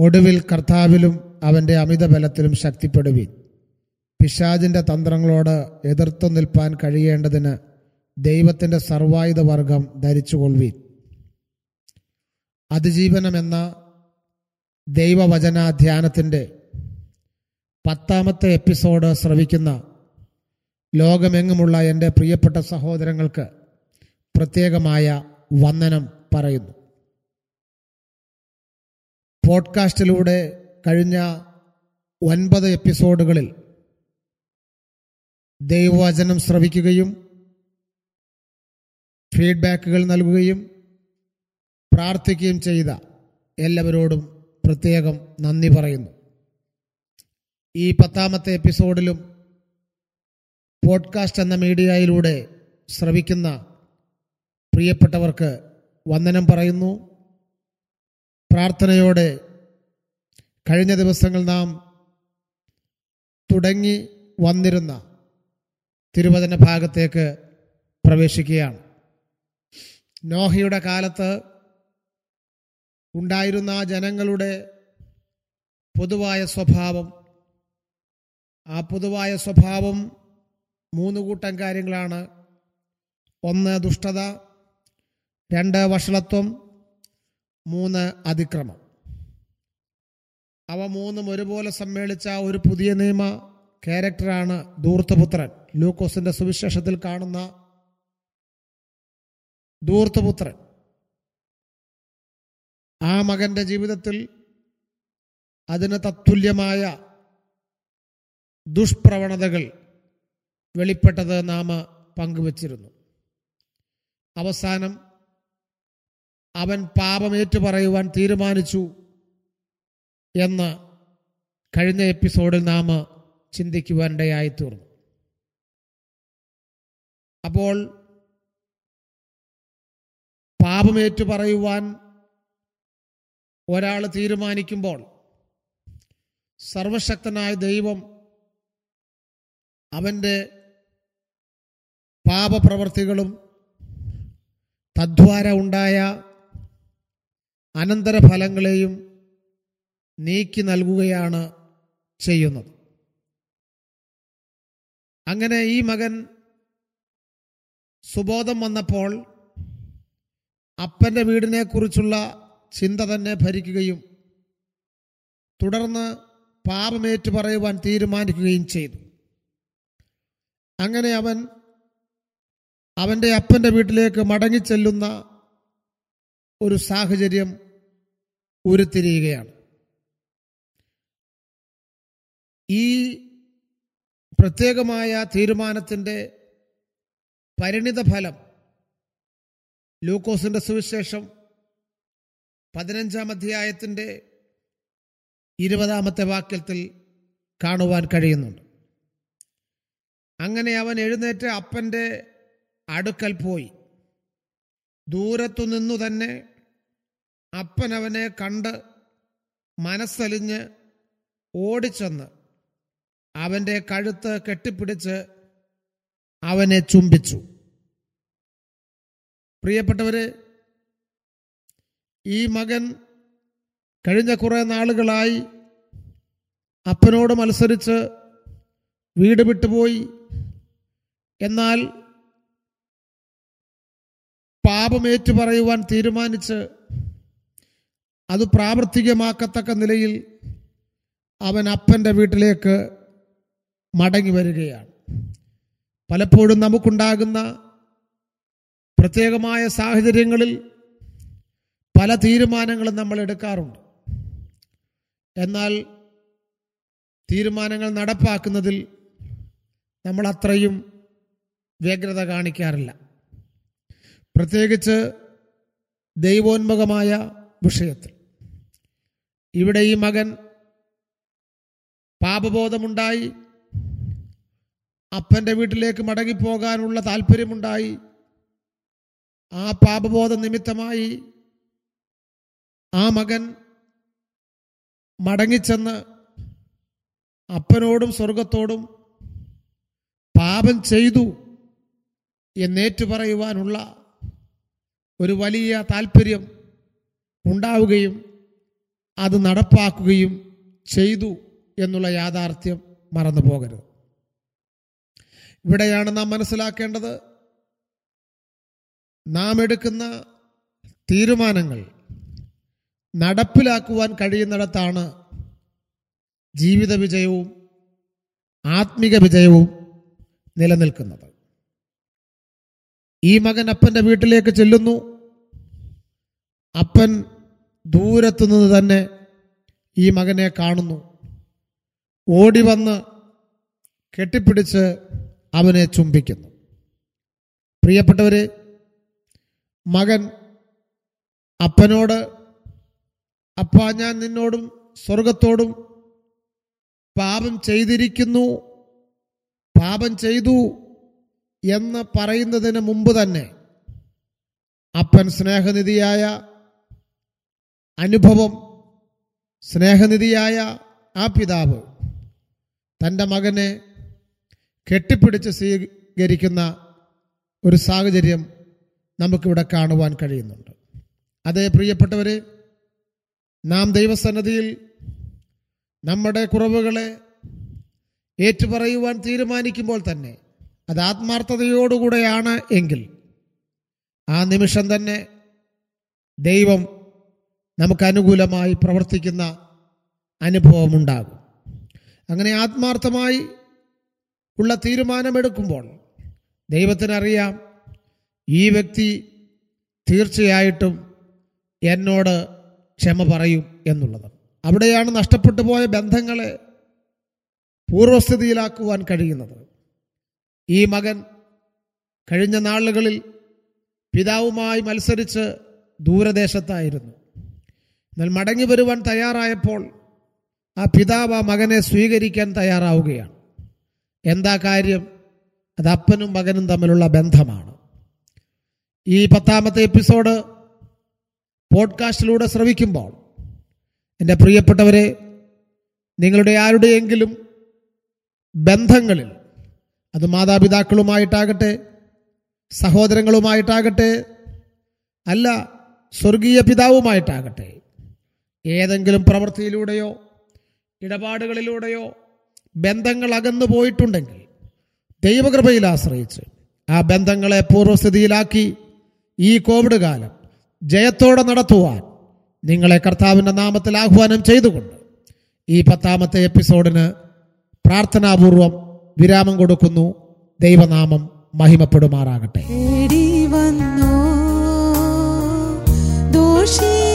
ഒടുവിൽ കർത്താവിലും അവന്റെ അമിത ബലത്തിലും ശക്തിപ്പെടുവീൻ. പിശാജിന്റെ തന്ത്രങ്ങളോട് എതിർത്തു നിൽപ്പാൻ കഴിയേണ്ടതിന് ദൈവത്തിന്റെ സർവായുധ വർഗം ധരിച്ചുകൊള്ളുവീൻ അതിജീവനമെന്ന ദൈവവചനാധ്യാനത്തിന്റെ പത്താമത്തെ എപ്പിസോഡ് ശ്രവിക്കുന്ന ലോകമെങ്ങുമുള്ള എന്റെ പ്രിയപ്പെട്ട സഹോദരങ്ങൾക്ക് പ്രത്യേകമായ വന്ദനം പറയുന്നു. പോഡ്കാസ്റ്റിലൂടെ കഴിഞ്ഞ ഒൻപത് എപ്പിസോഡുകളിൽ ദൈവവചനം ശ്രവിക്കുകയും ഫീഡ്ബാക്കുകൾ നൽകുകയും പ്രാർത്ഥിക്കുകയും ചെയ്ത എല്ലാവരോടും പ്രത്യേകം നന്ദി പറയുന്നു. ഈ പത്താമത്തെ എപ്പിസോഡിലും പോഡ്കാസ്റ്റ് എന്ന മീഡിയയിലൂടെ ശ്രവിക്കുന്ന പ്രിയപ്പെട്ടവർക്ക് വന്ദനം പറയുന്നു. പ്രാർത്ഥനയോടെ കഴിഞ്ഞ ദിവസങ്ങൾ നാം തുടങ്ങി വന്നിരുന്ന തിരുവചന ഭാഗത്തേക്ക് പ്രവേശിക്കുകയാണ്. നോഹയുടെ കാലത്ത് ഉണ്ടായിരുന്ന ജനങ്ങളുടെ പൊതുവായ സ്വഭാവം ആ പൊതുവായ സ്വഭാവം മൂന്ന് കൂട്ടം കാര്യങ്ങളാണ്. ഒന്ന് ദുഷ്ടത രണ്ട് വഷളത്വം മൂന്ന് അതിക്രമം. അവ മൂന്നും ഒരുപോലെ സമ്മേളിച്ച ഒരു പുതിയ നിയമ ക്യാരക്ടറാണ് ധൂർത്തപുത്രൻ. ലൂക്കോസിന്റെ സുവിശേഷത്തിൽ കാണുന്ന ധൂർത്തപുത്രൻ. ആ മകന്റെ ജീവിതത്തിൽ അതിന് തത്തുല്യമായ ദുഷ്പ്രവണതകൾ വെളിപ്പെട്ടത് നാം പങ്കുവച്ചിരുന്നു. അവസാനം അവൻ പാപമേറ്റു പറയുവാൻ തീരുമാനിച്ചു എന്ന് കഴിഞ്ഞ എപ്പിസോഡിൽ നാം ചിന്തിക്കുവാനിടയായി തീർന്നു അപ്പോൾ പാപമേറ്റു പറയുവാൻ ഒരാൾ തീരുമാനിക്കുമ്പോൾ സർവശക്തനായ ദൈവം അവന്റെ പാപപ്രവർത്തികളും തദ്വാര ഉണ്ടായ അനന്തരഫലങ്ങളെയും നീക്കി നൽകുകയാണ് ചെയ്യുന്നത്. അങ്ങനെ ഈ മകൻ സുബോധം വന്നപ്പോൾ അപ്പന്റെ വീടിനെക്കുറിച്ചുള്ള ചിന്ത തന്നെ ഭരിക്കുകയും തുടർന്ന് പാപമേറ്റു പറയുവാൻ തീരുമാനിക്കുകയും ചെയ്തു. അങ്ങനെ അവൻ അവന്റെ അപ്പന്റെ വീട്ടിലേക്ക് മടങ്ങിച്ചെല്ലുന്ന ഒരു സാഹചര്യം ഉരുത്തിരിയുകയാണ്. ഈ പ്രത്യേകമായ തീരുമാനത്തിന്റെ പരിണിത ഫലം ലൂക്കോസിന്റെ സുവിശേഷം പതിനഞ്ചാം അധ്യായത്തിന്റെ ഇരുപതാമത്തെ വാക്യത്തിൽ കാണുവാൻ കഴിയുന്നുണ്ട്. അങ്ങനെ അവൻ എഴുന്നേറ്റ് അപ്പന്റെ അടുക്കൽ പോയി. ദൂരത്തു നിന്നു തന്നെ അപ്പൻ അവനെ കണ്ട് മനസ്സലിഞ്ഞ് ഓടിച്ചെന്ന് അവന്റെ കഴുത്ത് കെട്ടിപ്പിടിച്ച് അവനെ ചുംബിച്ചു. പ്രിയപ്പെട്ടവര് ഈ മകൻ കഴിഞ്ഞ കുറേ നാളുകളായി അപ്പനോട് മത്സരിച്ച് വീട് വിട്ടുപോയി. എന്നാൽ പാപമേറ്റു പറയുവാൻ തീരുമാനിച്ച് അത് പ്രാവർത്തികമാക്കത്തക്ക നിലയിൽ അവൻ അപ്പന്റെ വീട്ടിലേക്ക് മടങ്ങി വരികയാണ്. പലപ്പോഴും നമുക്കുണ്ടാകുന്ന പ്രത്യേകമായ സാഹചര്യങ്ങളിൽ പല തീരുമാനങ്ങളും നമ്മൾ എടുക്കാറുണ്ട്. എന്നാൽ തീരുമാനങ്ങൾ നടപ്പാക്കുന്നതിൽ നമ്മൾ അത്രയും വ്യഗ്രത കാണിക്കാറില്ല. പ്രത്യേകിച്ച് ദൈവോന്മുഖമായ വിഷയത്തിൽ. ഇവിടെ ഈ മകൻ പാപബോധമുണ്ടായി. അപ്പന്റെ വീട്ടിലേക്ക് മടങ്ങിപ്പോകാനുള്ള താല്പര്യമുണ്ടായി ആ പാപബോധ നിമിത്തമായി ആ മകൻ മടങ്ങിച്ചെന്ന് അപ്പനോടും സ്വർഗത്തോടും പാപം ചെയ്തു എന്നേറ്റു പറയുവാനുള്ള ഒരു വലിയ താല്പര്യം ഉണ്ടാവുകയും അത് നടപ്പാക്കുകയും ചെയ്തു എന്നുള്ള യാഥാർത്ഥ്യം മറന്നു പോകരുത് ഇവിടെയാണ് നാം മനസ്സിലാക്കേണ്ടത് നാം എടുക്കുന്ന തീരുമാനങ്ങൾ നടപ്പിലാക്കുവാൻ കഴിയുന്നിടത്താണ് ജീവിത വിജയവും ആത്മിക വിജയവും നിലനിൽക്കുന്നത്. ഈ മകൻ അപ്പന്റെ വീട്ടിലേക്ക് ചെല്ലുന്നു. അപ്പൻ ദൂരത്തു നിന്ന് തന്നെ ഈ മകനെ കാണുന്നു. ഓടി വന്ന് കെട്ടിപ്പിടിച്ച് അവനെ ചുംബിക്കുന്നു. പ്രിയപ്പെട്ടവരെ മകൻ അപ്പനോട് അപ്പ ഞാൻ നിന്നോടും സ്വർഗത്തോടും പാപം ചെയ്തിരിക്കുന്നു പാപം ചെയ്തു എന്ന് പറയുന്നതിന് മുമ്പ് തന്നെ അപ്പൻ സ്നേഹനിധിയായ അനുഭവം സ്നേഹനിധിയായ ആ പിതാവ് തന്റെ മകനെ കെട്ടിപ്പിടിച്ച് സ്വീകരിക്കുന്ന ഒരു സാഹചര്യം നമുക്കിവിടെ കാണുവാൻ കഴിയുന്നുണ്ട്. അതേ പ്രിയപ്പെട്ടവർ നാം ദൈവസന്നതിയിൽ നമ്മുടെ കുറവുകളെ ഏറ്റുപറയുവാൻ തീരുമാനിക്കുമ്പോൾ തന്നെ അത് ആത്മാർത്ഥതയോടുകൂടെയാണ് എങ്കിൽ ആ നിമിഷം തന്നെ ദൈവം നമുക്ക് അനുകൂലമായി പ്രവർത്തിക്കുന്ന അനുഭവമുണ്ടാകും. അങ്ങനെ ആത്മാർത്ഥമായി ഉള്ള തീരുമാനമെടുക്കുമ്പോൾ ദൈവത്തിനറിയാം ഈ വ്യക്തി തീർച്ചയായിട്ടും എന്നോട് ക്ഷമ പറയും എന്നുള്ളത്. അവിടെയാണ് നഷ്ടപ്പെട്ടു പോയ ബന്ധങ്ങളെ പൂർവസ്ഥിതിയിലാക്കുവാൻ കഴിയുന്നത്. ഈ മകൻ കഴിഞ്ഞ നാളുകളിൽ പിതാവുമായി മത്സരിച്ച് ദൂരദേശത്തായിരുന്നു. എന്നാൽ മടങ്ങി വരുവാൻ തയ്യാറായപ്പോൾ ആ പിതാവ് ആ മകനെ സ്വീകരിക്കാൻ തയ്യാറാവുകയാണ്. എന്താ കാര്യം? അത് അപ്പനും മകനും തമ്മിലുള്ള ബന്ധമാണ്. ഈ പത്താമത്തെ എപ്പിസോഡ് പോഡ്കാസ്റ്റിലൂടെ ശ്രവിക്കുമ്പോൾ എന്റെ പ്രിയപ്പെട്ടവരെ നിങ്ങളുടെ ആരുടെയെങ്കിലും ബന്ധങ്ങളിൽ അത് മാതാപിതാക്കളുമായിട്ടാകട്ടെ സഹോദരങ്ങളുമായിട്ടാകട്ടെ അല്ല സ്വർഗീയ പിതാവുമായിട്ടാകട്ടെ ഏതെങ്കിലും പ്രവൃത്തിയിലൂടെയോ ഇടപാടുകളിലൂടെയോ ബന്ധങ്ങൾ അകന്നു പോയിട്ടുണ്ടെങ്കിൽ ദൈവകൃപയിൽ ആശ്രയിച്ച് ആ ബന്ധങ്ങളെ പൂർവസ്ഥിതിയിലാക്കി ഈ കോവിഡ് കാലം ജയത്തോടെ നടത്തുവാൻ നിങ്ങളെ കർത്താവിന്റെ നാമത്തിൽ ആഹ്വാനം ചെയ്തുകൊണ്ട് ഈ പത്താമത്തെ എപ്പിസോഡിന് പ്രാർത്ഥനാപൂർവം വിരാമം കൊടുക്കുന്നു. ദൈവനാമം മഹിമപ്പെടുമാറാകട്ടെ. ദോഷി